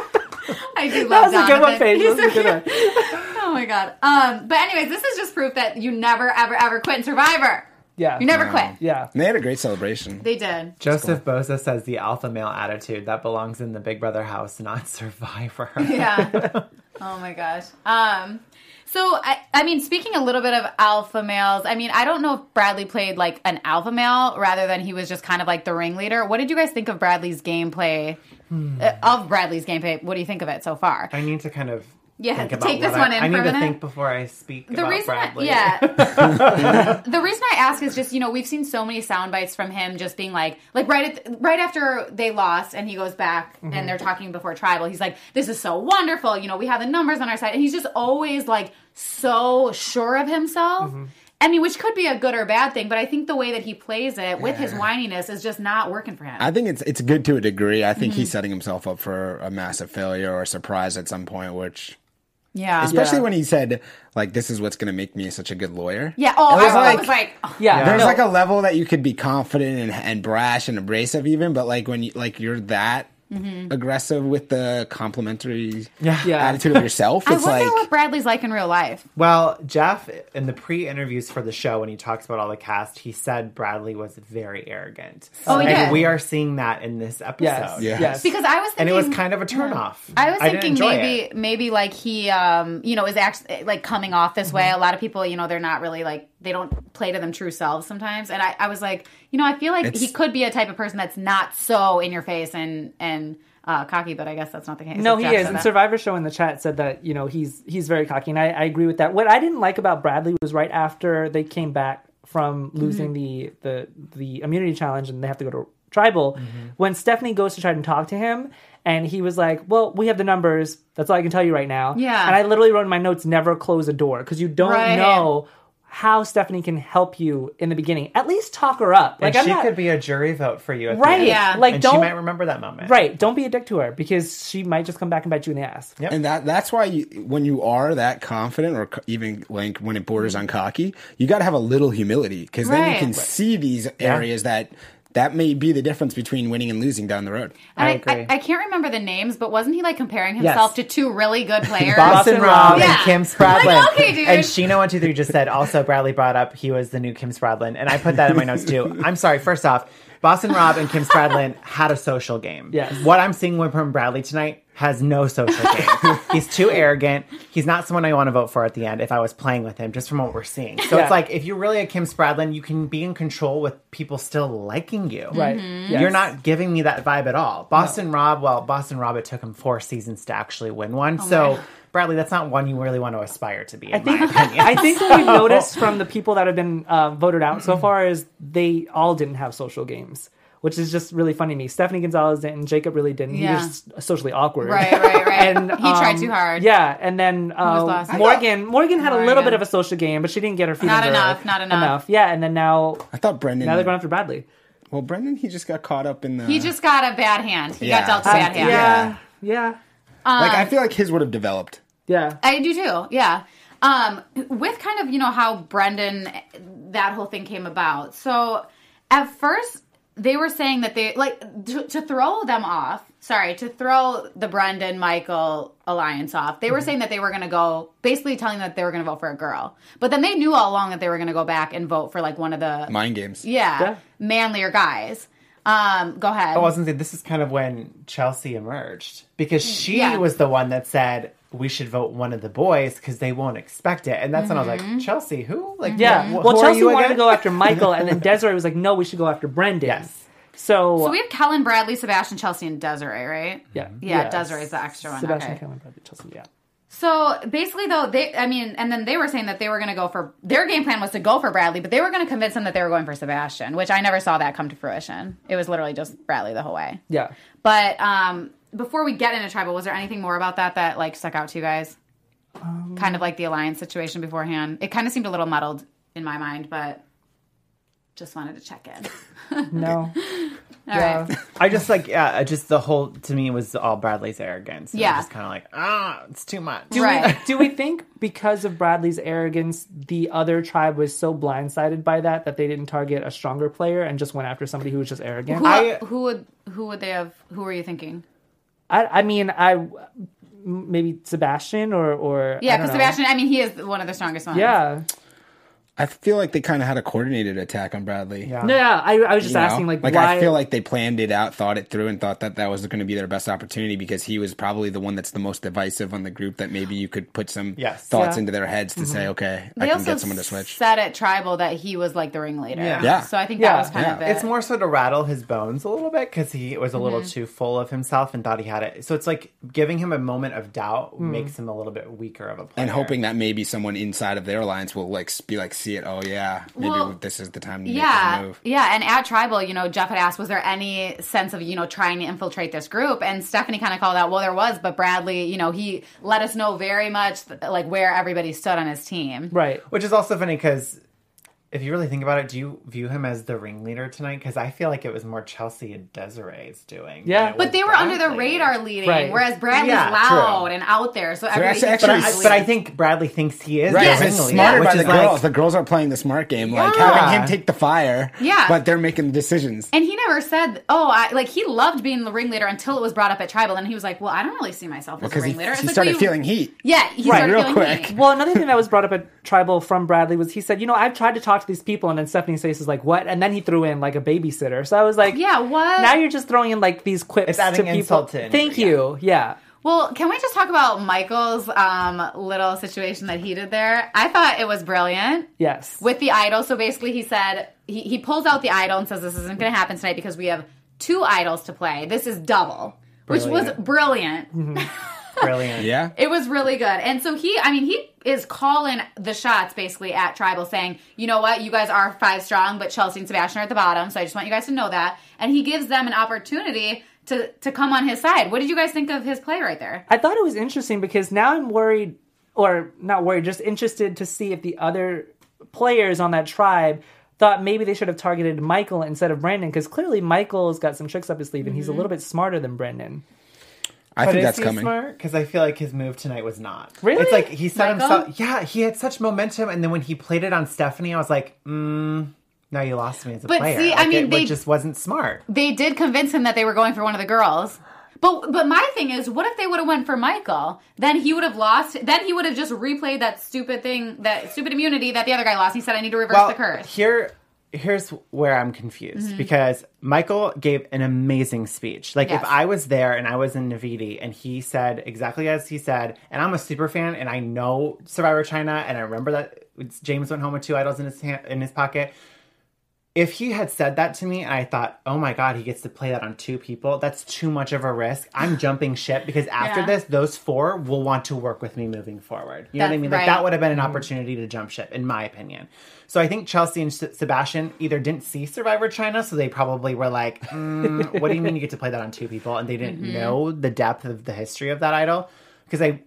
I do "That love was a good one, Jonathan. Paige. He's That was a good cute. one." Oh my god. Um, but anyways, this is just proof that you never, ever, ever quit in Survivor. Yeah, You never quit. Yeah, And they had a great celebration. They did. Joseph Boza says the alpha male attitude that belongs in the Big Brother house, not Survivor. [LAUGHS] Yeah. [LAUGHS] oh my gosh. Um, so I, I mean, speaking a little bit of alpha males, I mean, I don't know if Bradley played like an alpha male rather than he was just kind of like the ringleader. What did you guys think of Bradley's gameplay? Uh, of Bradley's gameplay, what do you think of it so far? I need to kind of Yeah, think about take this one I, in I for a need to think before I speak the about reason Bradley. I, yeah [LAUGHS] [LAUGHS] the reason i ask is just you know we've seen so many sound bites from him just being like like right at, right after they lost and he goes back Mm-hmm. and they're talking before tribal he's like this is so wonderful you know we have the numbers on our side and he's just always like so sure of himself Mm-hmm. I mean, which could be a good or bad thing, but I think the way that he plays it with his whininess is just not working for him. I think it's it's good to a degree. I think Mm-hmm. he's setting himself up for a massive failure or a surprise at some point, which yeah, especially Yeah. when he said like this is what's going to make me such a good lawyer. yeah. Oh, It was I, I was like, oh, yeah. There's no. like a level that you could be confident and, and brash and abrasive even, but like when you like you're that Mm-hmm. aggressive with the complimentary Yeah. Yeah. attitude of [LAUGHS] yourself, I it's wonder like what Bradley's like in real life. Well, Jeff, in the pre-interviews for the show, when he talks about all the cast, he said Bradley was very arrogant. Oh, he and did? we are seeing that in this episode. yes, Yes. yes, Because I was thinking, And it was kind of a turnoff. I was thinking enjoy maybe it. maybe like he um you know is actually like coming off this way. A lot of people you know they're not really like they don't play to them true selves sometimes. And I, I was like you know I feel like It's- he could be a type of person that's not so in your face and and uh, cocky, but I guess that's not the case. No, he Jeff is. And that. Survivor Show in the chat said that you know he's he's very cocky, and I, I agree with that. What I didn't like about Bradley was right after they came back from losing the the the immunity challenge, and they have to go to tribal. When Stephanie goes to try and talk to him, and he was like, "Well, we have the numbers. That's all I can tell you right now." Yeah. And I literally wrote in my notes, "Never close a door," because you don't Right. know how Stephanie can help you in the beginning. At least talk her up. Like I'm she not could be a jury vote for you. At right. The end. Yeah. Like and don't she might remember that moment. right. Don't be a dick to her because she might just come back and bite you in the ass. Yep. And that that's why you, when you are that confident, or even like when it borders on cocky, you got to have a little humility because then you Right. can see these areas that that may be the difference between winning and losing down the road. And I I, agree. I, can't remember the names, but wasn't he like comparing himself Yes. to two really good [LAUGHS] players? Boston Boston Rob Rob. and Yeah. Kim [LAUGHS] Spradlin. Like, okay, dude. And Sheena one two three just said also Bradley brought up he was the new Kim Spradlin, and I put that in my notes too. I'm sorry. First off, Boston Rob and Kim Spradlin had a social game. Yes. What I'm seeing with from Bradley tonight, has no social [LAUGHS] game. He's too arrogant. He's not someone I want to vote for at the end if I was playing with him, just from what we're seeing. So Yeah. it's like if you're really a Kim Spradlin, you can be in control with people still liking you. Right. Mm-hmm. Yes. You're not giving me that vibe at all. Boston Rob, well, Boston Rob, it took him four seasons to actually win one. so, Bradley, that's not one you really want to aspire to be, in I think, my [LAUGHS] opinion. I think what we've [LAUGHS] noticed from the people that have been uh, voted out so far is they all didn't have social games, which is just really funny to me. Stephanie Gonzalez didn't, Jacob really didn't. Yeah. He was socially awkward. Right, right, right. [LAUGHS] And He tried um, too hard. Yeah, and then uh, lost? Morgan. Morgan had a little bit of a social game, but she didn't get her feet Not under her enough, not enough. Yeah, and then now I thought Brendan. now they're going after Bradley. well, Brendan, he just got caught up in the. He just got a bad hand. He Yeah. got dealt a I- bad hand. Yeah, yeah, like Um, I feel like his would have developed. yeah. I do too. Yeah. Um, with kind of you know how Brendan that whole thing came about. So at first they were saying that they like to, to throw them off. Sorry, to throw the Brendan Michael alliance off. They were saying that they were going to go basically telling them that they were going to vote for a girl. But then they knew all along that they were going to go back and vote for like one of the Mind games. yeah, Yeah. manlier guys. Um, go ahead. I wasn't saying this is kind of when Chelsea emerged because she Yeah. was the one that said we should vote one of the boys because they won't expect it, and that's when I was Mm-hmm. like, Chelsea, who? Like, Yeah. wh- Well, Chelsea you wanted to go after Michael, and then [LAUGHS] Desiree was like, "No, we should go after Brendan." Yes. So, so we have Kellyn, Bradley, Sebastian, Chelsea, and Desiree, right? yeah, Yeah, Desiree's the extra one, Sebastian okay. Cameron, Bradley, Chelsea. Yeah. So basically, though, they, I mean, and then they were saying that they were going to go for, their game plan was to go for Bradley, but they were going to convince him that they were going for Sebastian, which I never saw that come to fruition. It was literally just Bradley the whole way. Yeah. But um, before we get into tribal, was there anything more about that that like stuck out to you guys? Um, kind of like the alliance situation beforehand. It kind of seemed a little muddled in my mind, but just wanted to check in. [LAUGHS] No. [LAUGHS] All right. I just like, yeah, just the whole to me was all Bradley's arrogance. It was Yeah. just kind of like, ah, it's too much. Do Right. we [LAUGHS] do we think because of Bradley's arrogance, the other tribe was so blindsided by that that they didn't target a stronger player and just went after somebody who was just arrogant? Who, I- who would who would they have? Who were you thinking? I, I mean, I maybe Sebastian or or Yeah, because. Sebastian. I mean, he is one of the strongest ones. Yeah, I feel like they kind of had a coordinated attack on Bradley. Yeah. no, yeah. I, I was just You know? asking, like, why? I feel like they planned it out, thought it through, and thought that that was going to be their best opportunity because he was probably the one that's the most divisive on the group. That maybe you could put some Yes. thoughts Yeah. Mm-hmm. into their heads to say, okay, They I can also get someone to switch. said at tribal that he was like the ringleader. Yeah. Yeah. So I think Yeah. that was kind Yeah. of it. It's more so to rattle his bones a little bit because he was a little Mm-hmm. too full of himself and thought he had it. So it's like giving him a moment of doubt Hmm. makes him a little bit weaker of a player. and hoping that maybe someone inside of their alliance will like be like see it. Oh yeah, maybe Well, this is the time to Yeah, move. yeah, and at tribal, you know, Jeff had asked, was there any sense of you know trying to infiltrate this group? And Stephanie kind of called out, well, there was, but Bradley, you know, he let us know very much like where everybody stood on his team. right. Which is also funny because if you really think about it, do you view him as the ringleader tonight? Because I feel like it was more Chelsea and Desiree's doing. Yeah. But they were under the radar leading, Right. whereas Bradley's Yeah, loud true. and out there. So everybody actually- thinks But I, but I think Bradley thinks he is Right, the Yes. it's ringleader, smarter which by the is like- girls. The girls are playing the smart game, like Yeah. having him take the fire. Yeah. but they're making the decisions. And he never said, "Oh, I like." He loved being the ringleader until it was brought up at tribal, and he was like, "Well, I don't really see myself as a Because he, ringleader." He like, started well, you- feeling heat. Yeah, he Right, started real feeling quick. heat. Well, another thing that was brought up at Tribal from Bradley was he said, you know, I've tried to talk to these people, and then Stephanie's face is like, what? And then he threw in like a babysitter. So I was like, Yeah, what? Now you're just throwing in like these quips It's adding to people. insult to injury, Thank you. Yeah. Well, can we just talk about Michael's um, little situation that he did there? I thought it was brilliant Yes. with the idol. So basically, he said he, he pulls out the idol and says, "This isn't going to happen tonight because we have two idols to play. This is double." Which was brilliant. [LAUGHS] brilliant. Yeah, It was really good. And so he, I mean, he is calling the shots basically at Tribal saying, you know what, you guys are five strong, but Chelsea and Sebastian are at the bottom. So I just want you guys to know that. And he gives them an opportunity to, to come on his side. What did you guys think of his play right there? I thought it was interesting because now I'm worried, or not worried, just interested to see if the other players on that tribe thought maybe they should have targeted Michael instead of Brendan because clearly Michael's got some tricks up his sleeve and he's a mm-hmm. little bit smarter than Brendan. I But think is that's he coming. smart? Because I feel like his move tonight was not. Really? It's like he set Michael? himself. Yeah, he had such momentum, and then when he played it on Stephanie, I was like, mm, "Now you lost me as a But player." see, I mean, it, they- it just wasn't smart. They did convince him that they were going for one of the girls. But but my thing is, what if they would have went for Michael? Then he would have lost. Then he would have just replayed that stupid thing, that stupid immunity that the other guy lost. He said, "I need to reverse Well, the curse." here, here's where I'm confused Mm-hmm. because Michael gave an amazing speech. Like Yes. if I was there and I was in Naviti and he said exactly as he said, and I'm a super fan and I know Survivor China and I remember that James went home with two idols in his hand, in his pocket. If he had said that to me and I thought, oh my god, he gets to play that on two people, that's too much of a risk. I'm [SIGHS] jumping ship because after Yeah. this, those four will want to work with me moving forward. You know what I That's mean? Like that would have been an opportunity to jump ship, in my opinion. So I think Chelsea and Se- Sebastian either didn't see Survivor China, so they probably were like, [LAUGHS] mm, "What do you mean you get to play that on two people?" And they didn't Mm-hmm. know the depth of the history of that idol. Because I,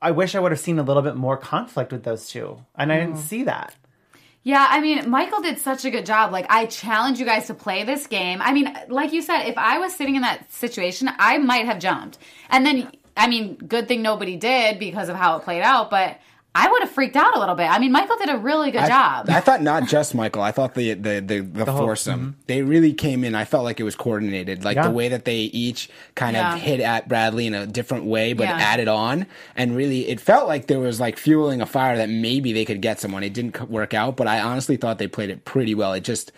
I wish I would have seen a little bit more conflict with those two, and I Mm. didn't see that. Yeah, I mean, Michael did such a good job. Like, I challenge you guys to play this game. I mean, like you said, if I was sitting in that situation, I might have jumped. And then, I mean, good thing nobody did because of how it played out, but I would have freaked out a little bit. I mean, Michael did a really good I, job. I thought not just Michael. I thought the the the, the, foursome. Mm-hmm. They really came in. I felt like it was coordinated. Like Yeah. the way that they each kind Yeah. of hit at Bradley in a different way, but Yeah. added on. And really, it felt like there was like fueling a fire that maybe they could get someone. It didn't work out, but I honestly thought they played it pretty well. It just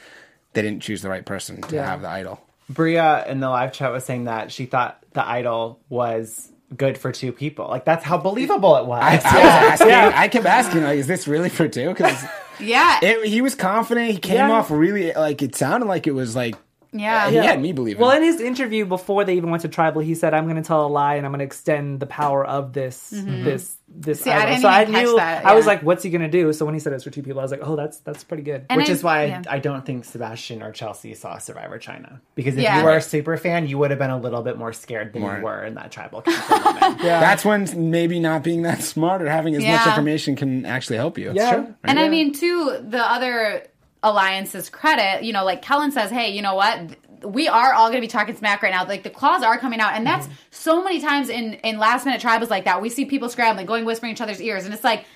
they didn't choose the right person to have the idol. Bria in the live chat was saying that she thought the idol was good for two people. Like that's how believable it was. I, I was [LAUGHS] asking. I kept asking, like, is this really for two? Because [LAUGHS] yeah. he was confident. He came Yeah. off really like it sounded like it was like yeah. he had me believing. Well, in his interview before they even went to tribal, he said, "I'm going to tell a lie and I'm going to extend the power of this this this." Mm-hmm. See, I didn't so I catch knew that, I was like, "What's he going to do?" So when he said it's for two people, I was like, "Oh, that's that's pretty good." And Which I- is why yeah. I, I don't think Sebastian or Chelsea saw Survivor China. Because if Yeah. you were a super fan, you would have been a little bit more scared than More. you were in that tribal council. [LAUGHS] That's when maybe not being that smart or having as much information can actually help you. Yeah. Sure. And I mean, too, the other alliance's credit, you know, like Kellyn says, hey, you know what? We are all going to be talking smack right now. Like the claws are coming out, and that's mm-hmm. so many times in in last minute tribals like that. We see people scrambling, going whispering each other's ears, and it's like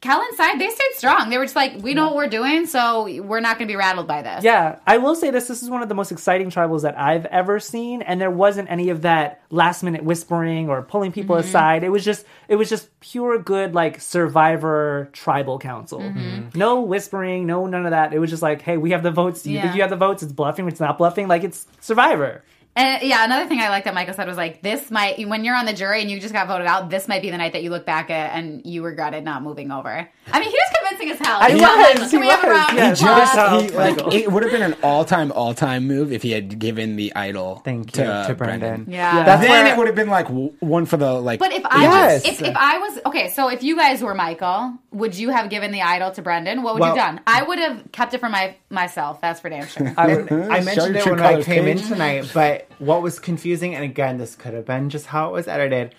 Kellyn's side. They stayed strong. They were just like, we know what we're doing, so we're not going to be rattled by this. Yeah, I will say this. This is one of the most exciting tribals that I've ever seen, and there wasn't any of that last minute whispering or pulling people Mm-hmm. aside. It was just, it was just pure good like Survivor tribal council. Mm-hmm. No whispering, no none of that. It was just like, hey, we have the votes. You Yeah. think you have the votes? It's bluffing. It's not bluffing. Like it's Survivor. And yeah, another thing I like that Michael said was like, this might, when you're on the jury and you just got voted out, this might be the night that you look back at and you regretted not moving over. I mean, he was convincing as hell. I Come was, on, he Can we have a was, round yeah. He just- He, like it would have been an all-time, all-time move if he had given the idol. Thank you to, to Brendan. Yeah. That's then where- it would have been like one for the like. But if I Yes. was, if, if I was okay, so if you guys were Michael, would you have given the idol to Brendan? What would Well- you have done? I would have kept it for my myself. That's for damn sure. I, I mentioned it when I colours, came in tonight, but what was confusing, and again, this could have been just how it was edited,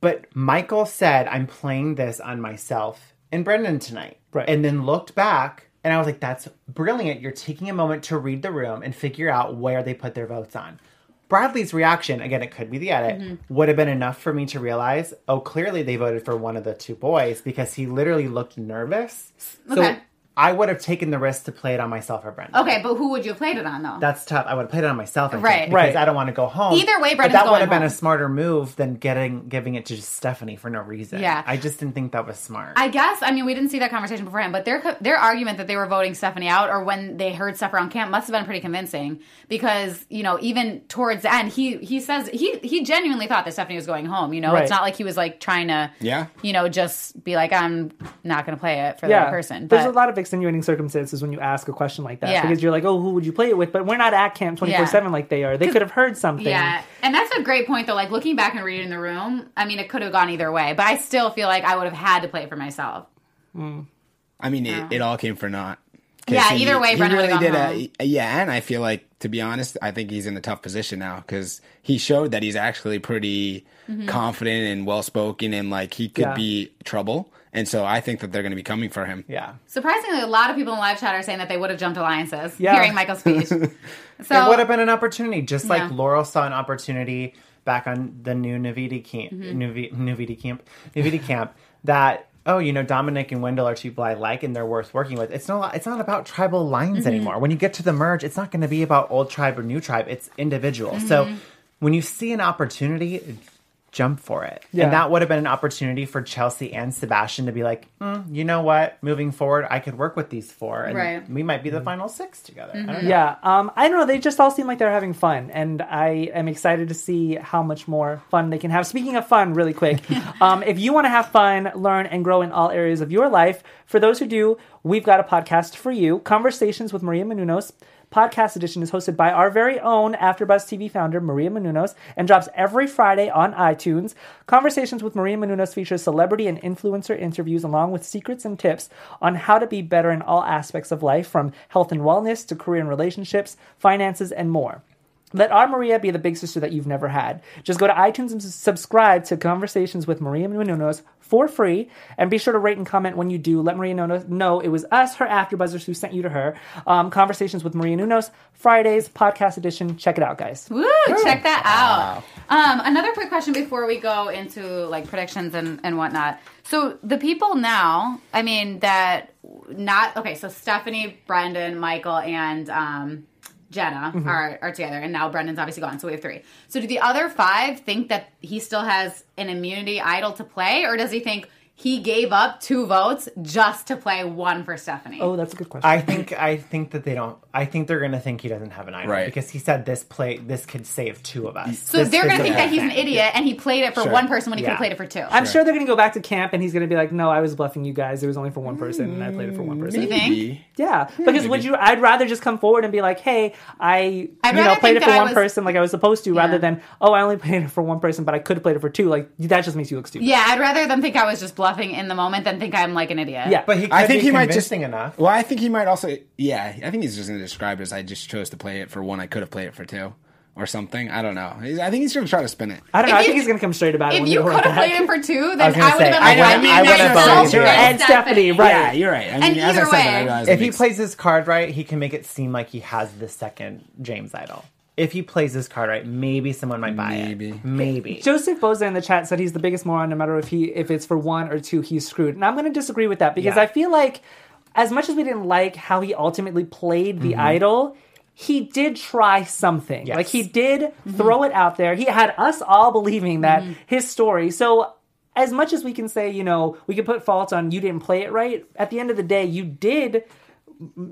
but Michael said, I'm playing this on myself and Brendan tonight. Right. And then looked back, and I was like, that's brilliant. You're taking a moment to read the room and figure out where they put their votes on. Bradley's reaction, again, it could be the edit, Mm-hmm. would have been enough for me to realize, oh, clearly they voted for one of the two boys because he literally looked nervous. So Okay. I would have taken the risk to play it on myself or Brendan. Okay, but who would you have played it on though? That's tough. I would have played it on myself, I think, Right. because Right. I don't want to go home. Either way, but Brendan's that would going have been home. a smarter move than getting giving it to just Stephanie for no reason. Yeah. I just didn't think that was smart. I guess I mean we didn't see that conversation beforehand, but their their argument that they were voting Stephanie out, or when they heard stuff around camp, must have been pretty convincing because you know even towards the end, he he says he he genuinely thought that Stephanie was going home. You know, Right. it's not like he was like trying to Yeah. you know just be like I'm not going to play it for Yeah, that person. there's But a lot of extenuating circumstances when you ask a question like that Yeah. because you're like, oh, who would you play it with? But we're not at camp 24 seven like they are. They could have heard something. Yeah, and that's a great point though. Like looking back and reading the room, I mean, it could have gone either way, but I still feel like I would have had to play it for myself. I mean, it, it all came for naught. Yeah, either way, he Brendan really did. gone A, yeah, and I feel like, to be honest, I think he's in a tough position now because he showed that he's actually pretty Mm-hmm. confident and well spoken, and like he could Yeah. be trouble. And so I think that they're going to be coming for him. yeah. Surprisingly, a lot of people in live chat are saying that they would have jumped alliances Yeah. hearing Michael's speech. [LAUGHS] So it would have been an opportunity, just like Yeah. Laurel saw an opportunity back on the new Naviti camp, Mm-hmm. Navi- Naviti camp, Naviti camp. That oh, you know, Domenick and Wendell are two people I like and they're worth working with. It's not. It's not about tribal lines Mm-hmm. anymore. When you get to the merge, it's not going to be about old tribe or new tribe. It's individual. So Mm-hmm. when you see an opportunity. Jump for it. Yeah. And that would have been an opportunity for Chelsea and Sebastian to be like, "Mm, you know what? Moving forward, I could work with these four, and Right. we might be the final six together. I don't know. Yeah, um, I don't know. They just all seem like they're having fun, and I am excited to see how much more fun they can have. Speaking of fun, really quick, [LAUGHS] um, if you want to have fun, learn, and grow in all areas of your life, for those who do, we've got a podcast for you Conversations with Maria Menounos. Podcast edition is hosted by our very own AfterBuzz TV founder Maria Menounos and drops every Friday on iTunes. Conversations with Maria Menounos features celebrity and influencer interviews along with secrets and tips on how to be better in all aspects of life from health and wellness to career and relationships, finances, and more. Let our Maria be the big sister that you've never had. Just go to iTunes and subscribe to Conversations with Maria Menounos for free, and be sure to rate and comment when you do. Let Maria know, know it was us, her AfterBuzzers, who sent you to her. Um, Conversations with Maria Nunos, Fridays, podcast edition. Check it out, guys. Woo! Check that out. Um, another quick question before we go into like predictions and, and whatnot. So the people now, I mean, that not okay. So Stephanie, Brendan, Michael, and um, Jenna mm-hmm. are are together, and now Brendan's obviously gone. So we have three. So do the other five think that he still has an immunity idol to play, or does he think? He gave up two votes just to play one for Stephanie. Oh, that's a good question. I think I think that they don't. I think they're gonna think he doesn't have an idol Right. because he said this play this could save two of us. so This they're gonna think that he's an thing. idiot, and he played it for Sure. one person when he could Yeah. have played it for two. I'm sure they're going to go back to camp and he's going to be like, no, I was bluffing you guys. It was only for one person and I played it for one person. You think? Maybe. Yeah, because would you? I'd rather just come forward and be like, "Hey, I I'd you know played it for one was- person like I was supposed to, rather than oh, I only [LAUGHS] played it for one person, but I could have played it for two. Like that just makes you look stupid." Yeah, I'd rather them think I was just bluffing in the moment than think I'm like an idiot. Yeah. But he could I think be he might just convincing enough. Well, I think he might also. Yeah, I think he's just going to describe it as I just chose to play it for one. I could have played it for two, or something. I don't know. He's- I think he's going to try to spin it. I don't know. If I think you- he's gonna come straight about it. If when you could have played it for two, [LAUGHS] then I I would have say, been I like, would've- I mean, I would've you're voted so you. good, And Stephanie, right. Yeah, you're right. I mean, And as I either said, that, I way- realize If he makes- plays his card right, he can make it seem like he has the second James idol. If he plays this card right, maybe someone might buy Maybe. it. Maybe. Joseph Boza in the chat said he's the biggest moron. No matter if he if it's for one or two, he's screwed. And I'm going to disagree with that because Yeah. I feel like as much as we didn't like how he ultimately played the Mm-hmm. idol. He did try something. Yes. Like he did throw it out there. He had us all believing that his story. So as much as we can say, you know, we can put fault on you didn't play it right, at the end of the day, you did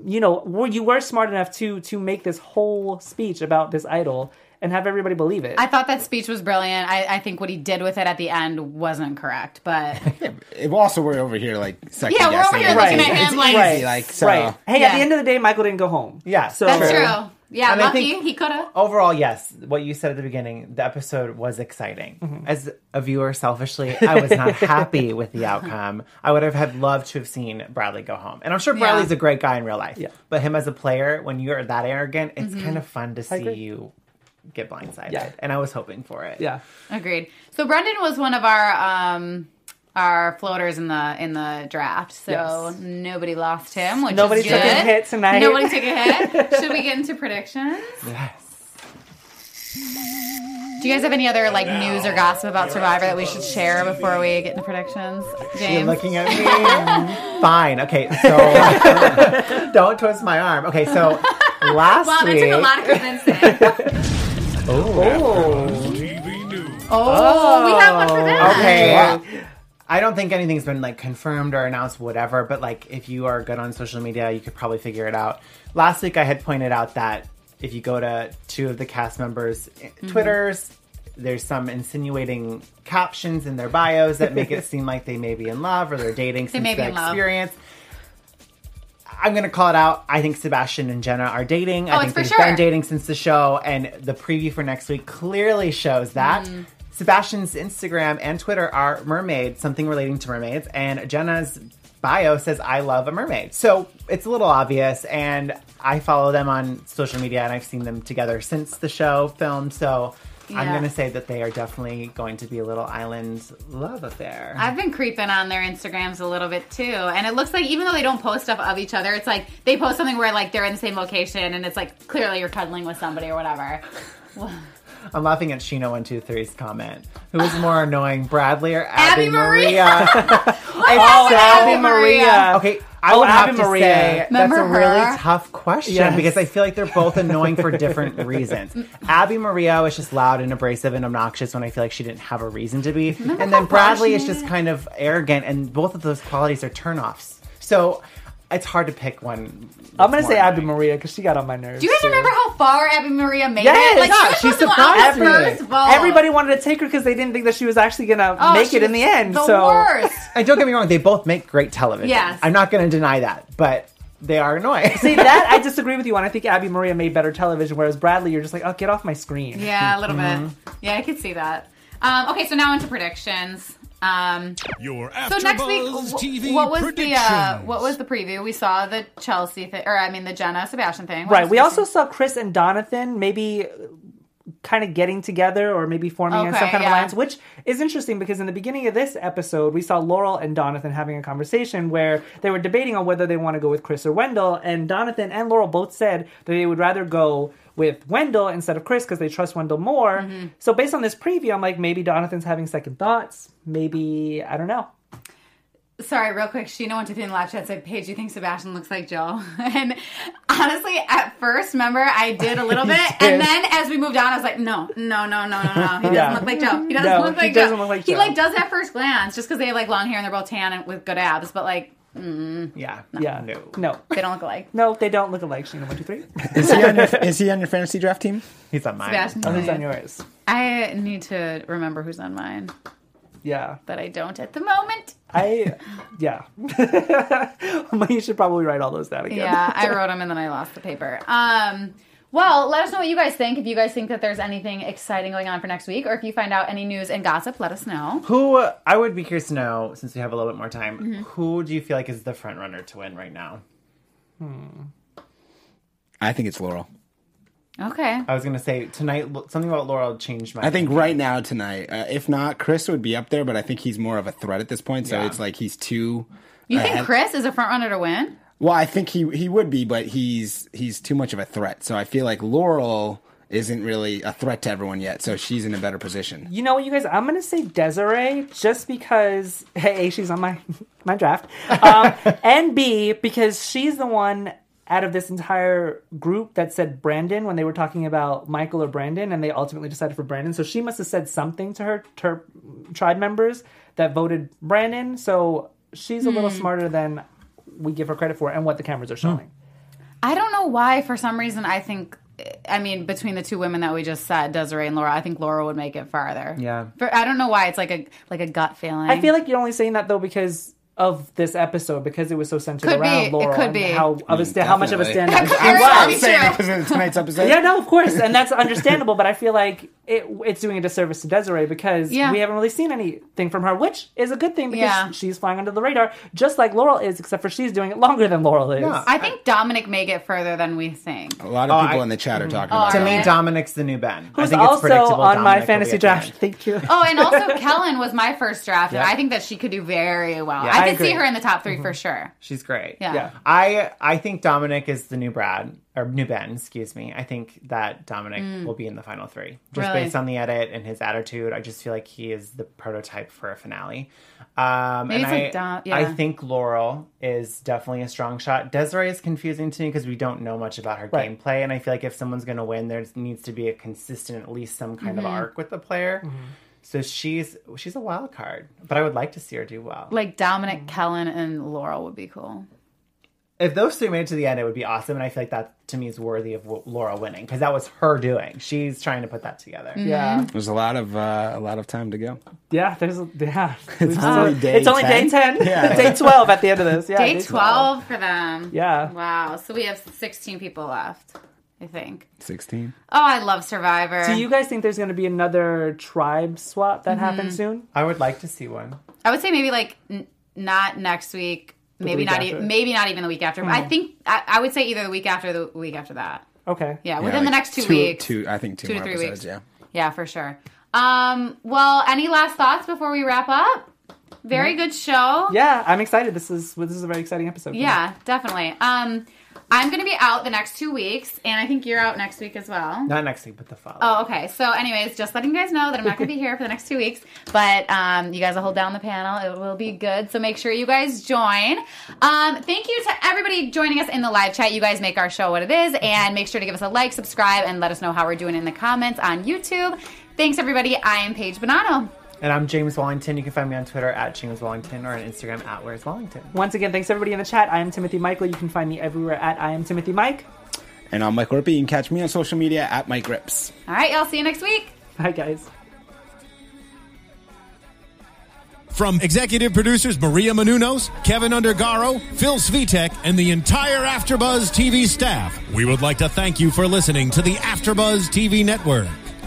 you know, were you were smart enough to to make this whole speech about this idol and have everybody believe it. I thought that speech was brilliant. I, I think what he did with it at the end wasn't correct, but [LAUGHS] It- also, we're over here like second Yeah, we're over here it. looking at him it's like- easy, like so. right. Hey, at the end of the day, Michael didn't go home. Yeah, So that's True. true. Yeah, And I lucky think- he could have. Overall, yes. What you said at the beginning, the episode was exciting. Mm-hmm. As a viewer, selfishly, I was not [LAUGHS] happy with the outcome. I would have had loved to have seen Bradley go home. And I'm sure Bradley's Yeah. a great guy in real life. Yeah. But him as a player, when you're that arrogant, it's Mm-hmm. kind of fun to see you get blindsided. Yeah. And I was hoping for it. Yeah. Agreed. So Brendan was one of our um our floaters in the in the draft. So Yes. nobody lost him, which Nobody is took a hit tonight. Nobody took a hit. [LAUGHS] Should we get into predictions? Yes. Do you guys have any other like news or gossip about Survivor that we should share before we get into predictions? You're James. looking at me. [LAUGHS] Fine. Okay. So [LAUGHS] don't twist my arm. Okay. So last Wow, that week. took a lot of convincing. Oh. Oh. TV news. oh, we have one for that. Okay. Wow. I don't think anything's been like confirmed or announced, whatever. But like, if you are good on social media, you could probably figure it out. Last week, I had pointed out that if you go to two of the cast members' Twitters, there's some insinuating captions in their bios that make it [LAUGHS] seem like they may be in love or they're dating since may be the in love. experience. I'm gonna call it out. I think Sebastian and Jenna are dating. Oh, I it's think for they've sure. been dating since the show, and the preview for next week clearly shows that. Mm. Sebastian's Instagram and Twitter are mermaids, something relating to mermaids, and Jenna's bio says "I love a mermaid." So it's a little obvious, and I follow them on social media, and I've seen them together since the show filmed. So I'm gonna say that they are definitely going to be a little island love affair. I've been creeping on their Instagrams a little bit too. And it looks like even though they don't post stuff of each other, it's like they post something where like they're in the same location and it's like clearly you're cuddling with somebody or whatever. [LAUGHS] I'm laughing at Sheena one two three's comment. Who is more annoying, Bradley or Abby Abby, Maria. Maria? [LAUGHS] Oh, Abi-Maria. okay, I Oh, would have to Maria. say that's Remember a really her? tough question Yes. because I feel like they're both annoying for different [LAUGHS] reasons. Abi-Maria was just loud and abrasive and obnoxious when I feel like she didn't have a reason to be, and then Bradley is just kind of arrogant, and both of those qualities are turnoffs. So it's hard to pick one. I'm gonna say Abby. Maria because she got on my nerves. Do you guys too. remember how far Abi-Maria made Yes, it? Like yeah, she she was supposed to go out surprised me. first. Everybody wanted to take her because they didn't think that she was actually gonna Oh, make it in the end. The so worst. And don't get me wrong, they both make great television. Yes. I'm not going to deny that, but they are annoying. see that I [LAUGHS] disagree with you on. I think Abi-Maria made better television, whereas Bradley, you're just like, oh, get off my screen. Yeah, a little Mm-hmm. bit. Yeah, I could see that. Um, okay, so now into predictions. Um, Your so AfterBuzz next week, TV what was the uh, what was the preview? We saw the Chelsea thing, or I mean the Jenna Sebastian thing. What Right. We also see? saw Chris and Donathan maybe kind of getting together or maybe forming Okay, some kind yeah. of alliance, which is interesting because in the beginning of this episode, we saw Laurel and Donathan having a conversation where they were debating on whether they want to go with Chris or Wendell. And Donathan and Laurel both said that they would rather go with Wendell instead of Chris because they trust Wendell more. Mm-hmm. So based on this preview, I'm like, maybe Donathan's having second thoughts. Maybe, I don't know. Sorry, real quick. Sheena went to the live chat said, "Paige, you think Sebastian looks like Joe?" [LAUGHS] And honestly, at first, remember, I did a little [LAUGHS] bit, and then as we moved on, I was like, "No, no, no, no, no, no. He doesn't Yeah. look like Joe. He doesn't No, look he like doesn't Joe. look like He Joe. like does at first glance, just because they have like long hair and they're both tan and with good abs, but like yeah. Yeah. No. No. they don't look alike. No, they don't look alike. Sheena, one, two, three. Is he on your Is he on your fantasy draft team? He's on mine. Sebastian. Oh, who's on yours? I need to remember who's on mine, Yeah. but I don't at the moment. I, yeah. [LAUGHS] you should probably write all those down again. Yeah, I [LAUGHS] wrote them and then I lost the paper. Um, well, let us know what you guys think. If you guys think that there's anything exciting going on for next week, or if you find out any news and gossip, let us know. Who I would be curious to know, since we have a little bit more time, Mm-hmm. who do you feel like is the front runner to win right now? I think it's Laurel. Okay. I was gonna say tonight something about Laurel changed my. I think right now tonight, uh, if not, Chris would be up there, but I think he's more of a threat at this point. So Yeah. it's like he's too. You think. Chris is a front runner to win? Well, I think he he would be, but he's he's too much of a threat. So I feel like Laurel isn't really a threat to everyone yet. So she's in a better position. You know what, you guys? I'm gonna say Desiree just because hey, she's on my my draft, um, [LAUGHS] and B because she's the one out of this entire group that said Brandon when they were talking about Michael or Brandon, and they ultimately decided for Brandon. So she must have said something to her, to her tribe members that voted Brandon. So she's a little smarter than we give her credit for, and what the cameras are showing. I don't know why. For some reason, I think. I mean, between the two women that we just said, Desiree and Laura, I think Laura would make it farther. Yeah. For, I don't know why. It's like a like a gut feeling. I feel like you're only saying that though because of this episode because it was so centered Could be. around It could and be. how of a mm, sta- how much of a Definitely. standout That she was. be saying because of tonight's episode. Yeah, no, of course, and that's understandable. But I feel like it, it's doing a disservice to Desiree because Yeah. we haven't really seen anything from her, which is a good thing because Yeah. she's flying under the radar, just like Laurel is, except for she's doing it longer than Laurel is. Yeah. I think Domenick may get further than we think. A lot of Oh, people I- in the chat are mm-hmm. talking Oh, about to me, they? Domenick's the new Ben. I Who's think it's also predictable on Domenick my fantasy draft. Thank you. Oh, and also [LAUGHS] Kellyn was my first draft, and Yeah. I think that she could do very well. Yeah, I I could see her in the top 3 for mm-hmm. sure. She's great. Yeah. Yeah. I I think Domenick is the new Brad or new Ben, excuse me. I think that Domenick will be in the final three just Mm. Really? based on the edit and his attitude. I just feel like he is the prototype for a finale. Um, Maybe and it's I, like Dom- yeah. I think Laurel is definitely a strong shot. Desiree is confusing to me because we don't know much about her Right. gameplay, and I feel like if someone's going to win, there needs to be a consistent, at least some kind Mm-hmm. of arc with the player. So she's she's a wild card, but I would like to see her do well. Like Domenick, Kellyn, and Laurel would be cool. If those three made it to the end, it would be awesome. And I feel like that to me is worthy of w- Laura winning because that was her doing. She's trying to put that together. Mm-hmm. Yeah, There's a lot of uh, a lot of time to go. yeah. There's yeah. [LAUGHS] It's only day it's only 10. day ten. Yeah. [LAUGHS] day twelve at the end of this. Yeah, Day 12 for them. Yeah. Wow. So we have 16 people left, I think. Sixteen. Oh, I love Survivor. Do you guys think there's going to be another tribe swap that happens soon? I would like to see one. I would say maybe like n- not next week. Maybe not. after. E- maybe not even the week after. I think I, I would say either the week after or the week after that. Okay. Yeah, Yeah, within the next two, weeks. Two, I think two, Two to three episodes. weeks. Yeah. Yeah, for sure. Um, well, any last thoughts before we wrap up? Very good show. Yeah, I'm excited. This is this is a very exciting episode. Yeah, definitely. Um, I'm going to be out the next two weeks, and I think you're out next week as well. Not next week, but the following. Oh, okay. So, anyways, just letting you guys know that I'm not going to be [LAUGHS] here for the next two weeks, but um, you guys will hold down the panel. It will be good. So make sure you guys join. Um, thank you to everybody joining us in the live chat. You guys make our show what it is, and make sure to give us a like, subscribe, and let us know how we're doing in the comments on YouTube. Thanks, everybody. I am Paige Bonanno. And I'm James Wallington. You can find me on Twitter at James Wallington or on Instagram at Where's Wallington. Once again, thanks everybody in the chat. I am Timothy Michael. You can find me everywhere at I am Timothy Mike. And I'm Mike Rippe. You can catch me on social media at Mike Rips. All right, y'all. See you next week. Bye, guys. From executive producers Maria Menounos, Kevin Undergaro, Phil Svitek, and the entire Afterbuzz TV staff, we would like to thank you for listening to the Afterbuzz TV network.